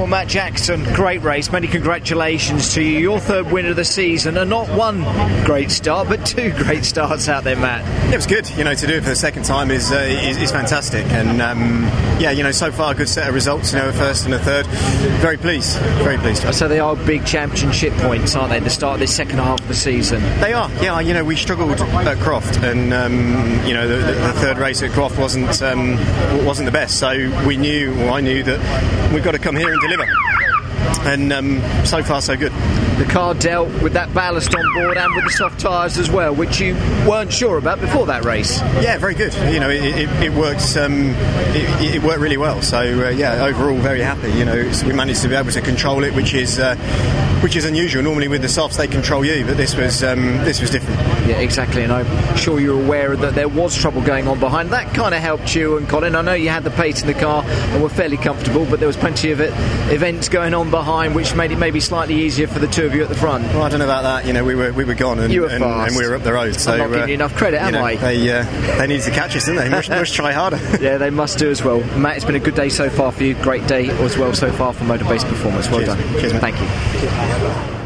Well, Matt Jackson, great race. Many congratulations to you. Your third win of the season, and not one great start, but two great starts out there, Matt. It was good. You know, to do it for the second time is uh, is, is, fantastic. And um, yeah, you know, so far a good set of results. You know, a first and a third. Very pleased. Very pleased. So they are big championship points, aren't they? At the start of this second half of the season. They are. Yeah. You know, we struggled at Croft, and um, you know, the, the, third race at Croft wasn't um, wasn't the best. So we knew, or I knew that we've got to come here and deliver and um, so far so good. The car dealt with that ballast on board and with the soft tyres as well, which you weren't sure about before that race. Yeah, very good. You know, it, it, it works. Um, it, it, worked really well. So uh, yeah, overall very happy. You know, we managed to be able to control it, which is uh, which is unusual. Normally with the softs they control you, but this was um, this was different. Yeah, exactly. And I'm sure you're aware that there was trouble going on behind. That kind of helped you and Colin. I know you had the pace in the car and were fairly comfortable, but there was plenty of it, events going on behind, which made it maybe slightly easier for the two of you at the front. Well, I don't know about that. You know, we were we were gone and, you were and, and we were up the road. So I'm not giving uh, you enough credit, am know, I? They uh, they needed to catch us, didn't they? Must, must try harder. yeah, they must do as well. Matt, it's been a good day so far for you. Great day as well so far for Motorbase Performance. Well Cheers. done. Cheers, Thank you. Yeah.